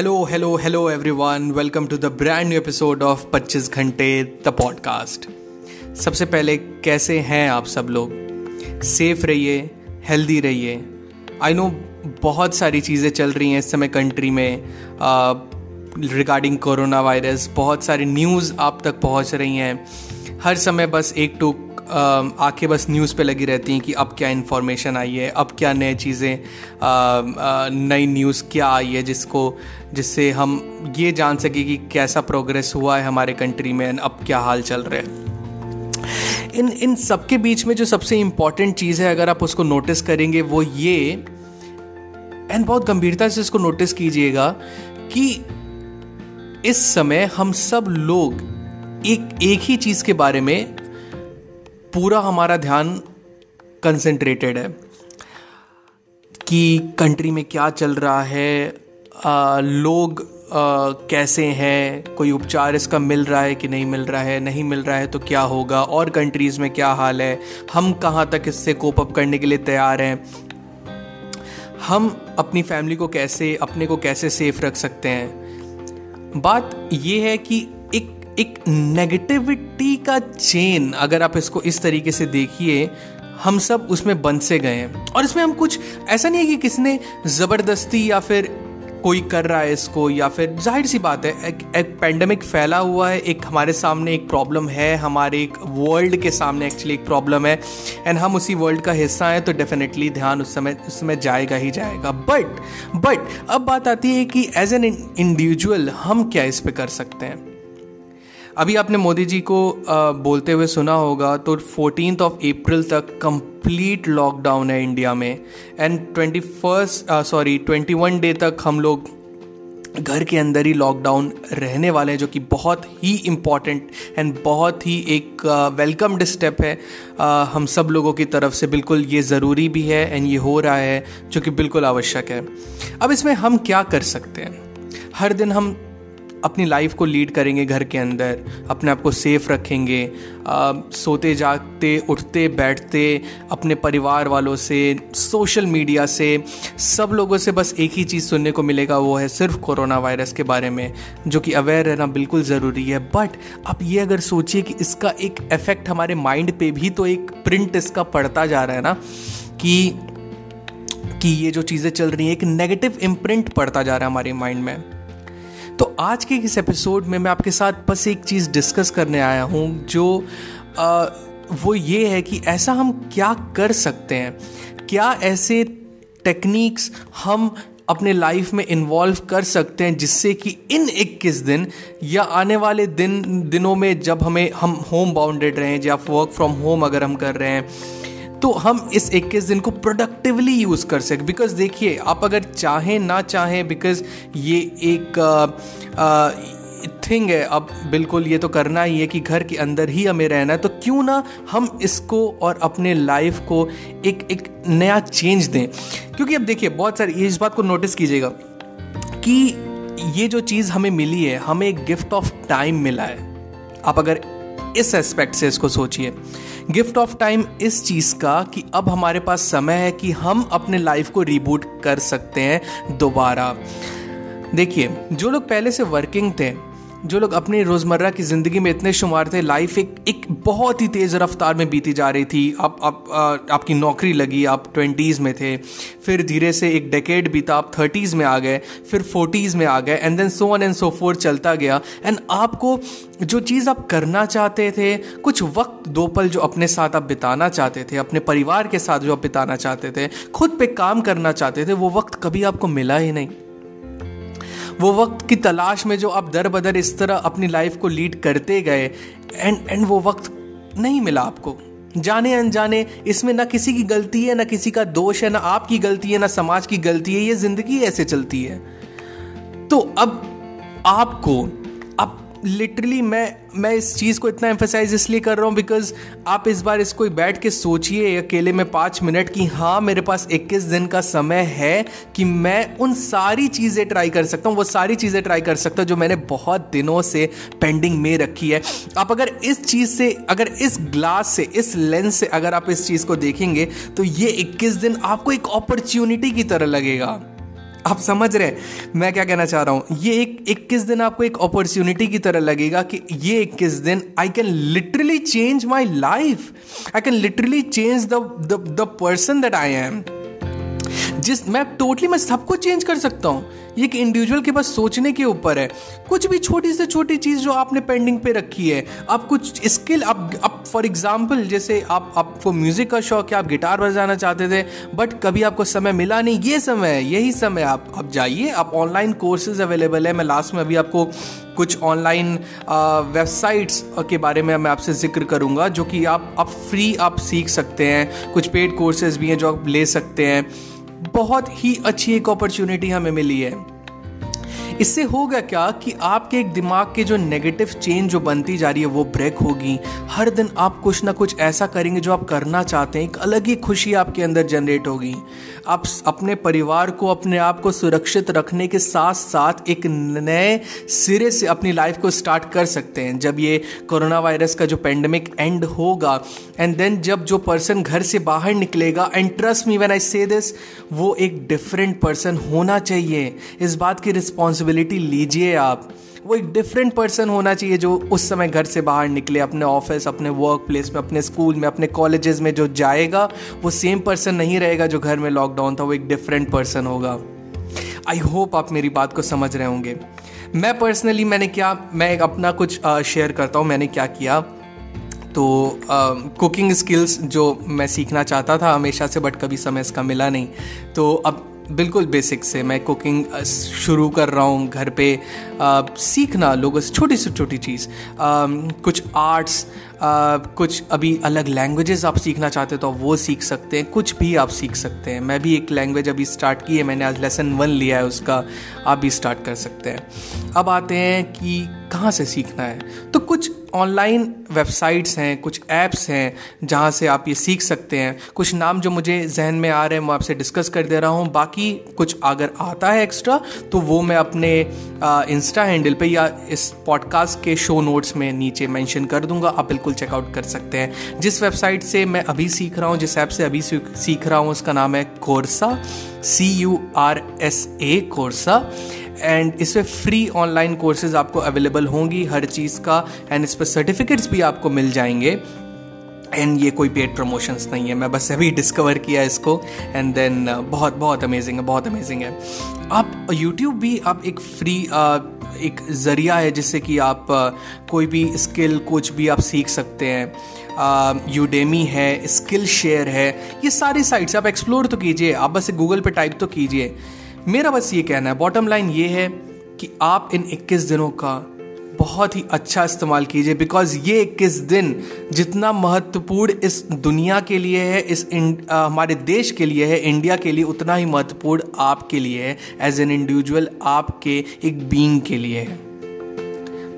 hello hello hello everyone welcome to the brand new episode of 25 Ghante the podcast सबसे पहले, कैसे हैं आप सब लोग? सेफ़ रहिए हेल्दी रहिए. आई नो बहुत सारी चीज़ें चल रही हैं इस समय कंट्री में. रिगार्डिंग कोरोना वायरस बहुत सारी न्यूज़ आप तक पहुँच रही हैं. हर समय बस एक टू आके बस न्यूज़ पे लगी रहती हैं कि अब क्या इन्फॉर्मेशन आई है, अब क्या नए चीज़ें नई न्यूज़ क्या आई है जिसको, जिससे हम ये जान सके कि कैसा प्रोग्रेस हुआ है हमारे कंट्री में अब क्या हाल चल रहे हैं। इन इन सबके बीच में जो सबसे इंपॉर्टेंट चीज़ है, अगर आप उसको नोटिस करेंगे, वो ये एंड बहुत गंभीरता से इसको नोटिस कीजिएगा कि इस समय हम सब लोग एक एक ही चीज़ के बारे में पूरा हमारा ध्यान कंसंट्रेटेड है कि कंट्री में क्या चल रहा है आ, लोग आ, कैसे हैं कोई उपचार इसका मिल रहा है कि नहीं मिल रहा है नहीं मिल रहा है तो क्या होगा और कंट्रीज़ में क्या हाल है हम कहाँ तक इससे कोप अप करने के लिए तैयार हैं। हम अपनी फैमिली को कैसे अपने को कैसे सेफ़ रख सकते हैं? बात यह है कि एक नेगेटिविटी का चेन अगर आप इसको इस तरीके से देखिए हम सब उसमें बंद से गए हैं। और इसमें हम कुछ ऐसा नहीं है कि किसने ज़बरदस्ती या फिर कोई कर रहा है इसको या फिर ज़ाहिर सी बात है एक, एक पेंडेमिक फैला हुआ है एक हमारे सामने एक प्रॉब्लम है हमारे एक वर्ल्ड के सामने एक्चुअली एक प्रॉब्लम है एंड हम उसी वर्ल्ड का हिस्सा हैं तो डेफिनेटली ध्यान उस समय उस समय जाएगा ही जाएगा। बट बट अब बात आती है कि एज एन इंडिविजुअल हम क्या इस पर कर सकते हैं? अभी आपने मोदी जी को बोलते हुए सुना होगा तो फोर्टीन ऑफ़ अप्रैल तक कंप्लीट लॉकडाउन है इंडिया में। And twenty first sorry twenty one day तक हम लोग घर के अंदर ही लॉकडाउन रहने वाले हैं जो कि बहुत ही इंपॉर्टेंट एंड बहुत ही एक वेलकम्ड स्टेप है। uh, हम सब लोगों की तरफ़ से बिल्कुल ये ज़रूरी भी है एंड ये हो रहा है जो कि बिल्कुल आवश्यक है। अब इसमें हम क्या कर सकते हैं? हर दिन हम अपनी लाइफ को लीड करेंगे घर के अंदर अपने आप को सेफ़ रखेंगे। आ, सोते जागते उठते बैठते अपने परिवार वालों से सोशल मीडिया से सब लोगों से बस एक ही चीज़ सुनने को मिलेगा वो है सिर्फ़ कोरोना वायरस के बारे में जो कि अवेयर रहना बिल्कुल ज़रूरी है। बट आप ये अगर सोचिए कि इसका एक इफ़ेक्ट हमारे माइंड पे भी तो एक प्रिंट इसका पड़ता जा रहा है ना कि कि ये जो चीज़ें चल रही हैं एक नेगेटिव इम्प्रिंट पड़ता जा रहा है हमारे माइंड में। आज के इस एपिसोड में मैं आपके साथ बस एक चीज़ डिस्कस करने आया हूँ जो आ, वो ये है कि ऐसा हम क्या कर सकते हैं? क्या ऐसे टेक्निक्स हम अपने लाइफ में इन्वॉल्व कर सकते हैं जिससे कि इन 21 दिन या आने वाले दिन दिनों में जब हमें हम होम बाउंडेड रहें या वर्क फ्रॉम होम अगर हम कर रहे हैं तो हम इस 21 दिन को प्रोडक्टिवली यूज़ कर सकें। बिकॉज़ देखिए, आप अगर चाहें, ना चाहें बिकॉज़ ये एक थिंग है। अब बिल्कुल ये तो करना ही है कि घर के अंदर ही हमें रहना है। तो क्यों ना हम इसको और अपने लाइफ को एक एक नया चेंज दें। क्योंकि अब देखिए, बहुत सारी, इस बात को नोटिस कीजिएगा कि ये जो चीज़ हमें मिली है, हमें एक गिफ्ट ऑफ़ टाइम मिला है। आप अगर इस एस्पेक्ट से इसको सोचिए। गिफ्ट ऑफ़ टाइम इस चीज़ का कि अब हमारे पास समय है कि हम अपने लाइफ को रिबूट कर सकते हैं दोबारा। देखिए, जो लोग पहले से वर्किंग थे जो लोग अपनी रोज़मर्रा की ज़िंदगी में इतने शुमार थे लाइफ एक एक बहुत ही तेज़ रफ्तार में बीती जा रही थी। आप आप आपकी नौकरी लगी, आप ट्वेंटीज़ में थे, फिर धीरे से एक डेकेड बीता, आप थर्टीज़ में आ गए, फिर फोर्टीज़ में आ गए and then so one and so four चलता गया। एंड आपको जो चीज़ आप करना चाहते थे, कुछ वक्त दो पल जो अपने साथ आप बिताना चाहते थे, अपने परिवार के साथ जो आप बिताना चाहते थे, खुद पे काम करना चाहते थे, वो वक्त कभी आपको मिला ही नहीं। वो वक्त की तलाश में जो आप दर बदर इस तरह अपनी लाइफ को लीड करते गए एंड एंड वो वक्त नहीं मिला आपको। जाने अनजाने, इसमें ना किसी की गलती है, ना किसी का दोष है, ना आपकी गलती है, ना समाज की गलती है, ये ज़िंदगी ऐसे चलती है। तो अब आपको लिटरली मैं मैं इस चीज़ को इतना एम्फेसाइज इसलिए कर रहा हूँ बिकॉज़ आप इस बार इसको बैठ के सोचिए अकेले में पाँच मिनट की हाँ मेरे पास इक्कीस दिन का समय है कि मैं उन सारी चीज़ें ट्राई कर सकता हूँ, वो सारी चीज़ें ट्राई कर सकता हूँ जो मैंने बहुत दिनों से पेंडिंग में रखी है। आप अगर इस चीज़ से, अगर इस ग्लास से, इस लेंस से अगर आप इस चीज़ को देखेंगे तो ये इक्कीस दिन आपको एक अपॉर्चुनिटी की तरह लगेगा। आप समझ रहे हैं। मैं क्या कहना चाह रहा हूँ? ये एक इक्कीस दिन आपको एक अपॉर्चुनिटी की तरह लगेगा कि ये इक्कीस दिन I can literally change my life I can literally change the person that I am जिस, मैं टोटली मैं सबको चेंज कर सकता हूँ। ये एक इंडिविजुअल के पास सोचने के ऊपर है। कुछ भी छोटी से छोटी चीज़ जो आपने पेंडिंग पे रखी है, आप कुछ स्किल आप आप फॉर एग्ज़ाम्पल जैसे आप आपको म्यूज़िक का शौक है, आप गिटार बजाना चाहते थे बट कभी आपको समय मिला नहीं, ये समय है, यही समय आप आप जाइए, आप ऑनलाइन कोर्सेज अवेलेबल है। मैं लास्ट में अभी आपको कुछ ऑनलाइन वेबसाइट्स के बारे में मैं आपसे ज़िक्र करूँगा, जो कि आप आप फ्री आप सीख सकते हैं। कुछ पेड कोर्सेज भी हैं जो आप ले सकते हैं। बहुत ही अच्छी एक अपॉर्चुनिटी हमें मिली है। इससे होगा क्या कि आपके एक दिमाग के जो नेगेटिव चेंज जो बनती जा रही है, वो ब्रेक होगी। हर दिन आप कुछ ना कुछ ऐसा करेंगे जो आप करना चाहते हैं, एक अलग ही खुशी आपके अंदर जनरेट होगी। आप अपने परिवार को, अपने आप को सुरक्षित रखने के साथ साथ एक नए सिरे से अपनी लाइफ को स्टार्ट कर सकते हैं। जब ये कोरोना वायरस का जो पेंडेमिक एंड होगा एंड देन जब जो पर्सन घर से बाहर निकलेगा and trust me when I say this वो एक डिफरेंट पर्सन होना चाहिए। इस बात की रिस्पॉन्सिबिलिटी लीजिए आप। वो एक डिफरेंट पर्सन होना चाहिए जो उस समय घर से बाहर निकले, अपने ऑफ़िस अपने वर्क प्लेस में, अपने स्कूल में, अपने कॉलेजेस में जो जाएगा, वो सेम पर्सन नहीं रहेगा जो घर में लॉकडाउन था, वो एक डिफरेंट पर्सन होगा। आई होप आप मेरी बात को समझ रहे होंगे। मैं पर्सनली मैंने क्या, मैं एक अपना कुछ शेयर करता हूँ, मैंने क्या किया। तो कुकिंग स्किल्स जो मैं सीखना चाहता था हमेशा से बट कभी समय इसका मिला नहीं। तो अब बिल्कुल बेसिक से मैं कुकिंग शुरू कर रहा हूँ घर पे। आ, सीखना लोगों से छोटी से छोटी चीज़। कुछ आर्ट्स आ, कुछ अभी अलग लैंग्वेजेस आप सीखना चाहते हो तो वो सीख सकते हैं कुछ भी आप सीख सकते हैं। मैं भी एक लैंग्वेज अभी स्टार्ट की है मैंने आज लेसन वन लिया है उसका आप भी स्टार्ट कर सकते हैं। अब आते हैं कि कहाँ से सीखना है? तो कुछ ऑनलाइन वेबसाइट्स हैं, कुछ ऐप्स हैं, जहाँ से आप ये सीख सकते हैं। कुछ नाम जो मुझे जहन में आ रहे हैं मैं आपसे डिस्कस कर दे रहा हूँ। बाकी कुछ अगर आता है एक्स्ट्रा तो वो मैं अपने इंस्टा हैंडल पे या इस पॉडकास्ट के शो नोट्स में नीचे मेंशन कर दूँगा। आप बिल्कुल चेकआउट कर सकते हैं। जिस वेबसाइट से मैं अभी सीख रहा हूँ, जिस ऐप से अभी सीख रहा हूँ, उसका नाम है Coursa C U R S A Coursa. And इसमें फ्री ऑनलाइन कोर्सेज आपको अवेलेबल होंगी हर चीज़ का एंड इस पर सर्टिफिकेट्स भी आपको मिल जाएँगे। एंड ये कोई पेड प्रमोशंस नहीं है। मैं बस अभी डिस्कवर किया इसको एंड देन uh, बहुत बहुत अमेजिंग है बहुत अमेजिंग है। आप यूट्यूब भी आप एक फ्री uh, एक ज़रिया है जिससे कि आप uh, कोई भी स्किल कुछ भी आप सीख सकते हैं। यूडेमी है स्किल शेयर है ये सारी साइट्स आप एक्सप्लोर तो कीजिए। आप बस गूगल पे टाइप तो कीजिए। मेरा बस ये कहना है बॉटम लाइन ये है कि आप इन 21 दिनों का बहुत ही अच्छा इस्तेमाल कीजिए बिकॉज़ ये 21 दिन जितना महत्वपूर्ण इस दुनिया के लिए है इस आ, हमारे देश के लिए है इंडिया के लिए उतना ही महत्वपूर्ण आपके लिए है एज एन इंडिविजुअल आपके एक बींग के लिए है।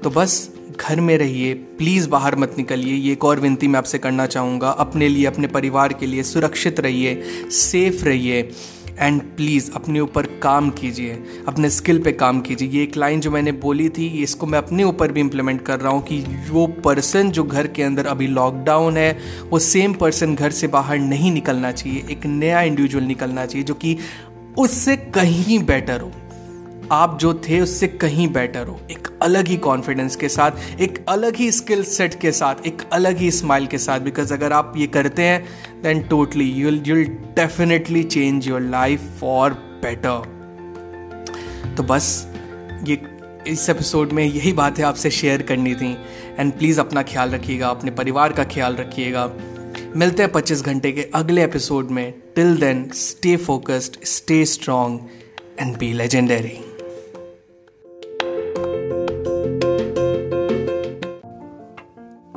तो बस घर में रहिए प्लीज़ बाहर मत निकलिए ये एक और विनती मैं आपसे करना चाहूँगा अपने लिए अपने परिवार के लिए सुरक्षित रहिए सेफ़ रहिए। एंड प्लीज़ अपने ऊपर काम कीजिए, अपने स्किल पे काम कीजिए। ये एक लाइन जो मैंने बोली थी, इसको मैं अपने ऊपर भी इम्प्लीमेंट कर रहा हूँ कि वो पर्सन जो घर के अंदर अभी लॉकडाउन है, वो सेम पर्सन घर से बाहर नहीं निकलना चाहिए। एक नया इंडिविजुअल निकलना चाहिए जो कि उससे कहीं बेटर हो। आप जो थे उससे कहीं बेटर हो। एक अलग ही कॉन्फिडेंस के साथ, एक अलग ही स्किल सेट के साथ, एक अलग ही स्माइल के साथ। बिकॉज़ अगर आप ये करते हैं then totally you'll you'll definitely change your life for better तो बस, ये, इस एपिसोड में यही बातें आपसे शेयर करनी थी। एंड प्लीज़ अपना ख्याल रखिएगा, अपने परिवार का ख्याल रखिएगा। मिलते हैं पच्चीस घंटे के अगले एपिसोड में। Till then stay focused stay strong and be legendary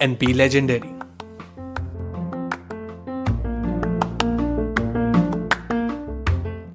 and be legendary.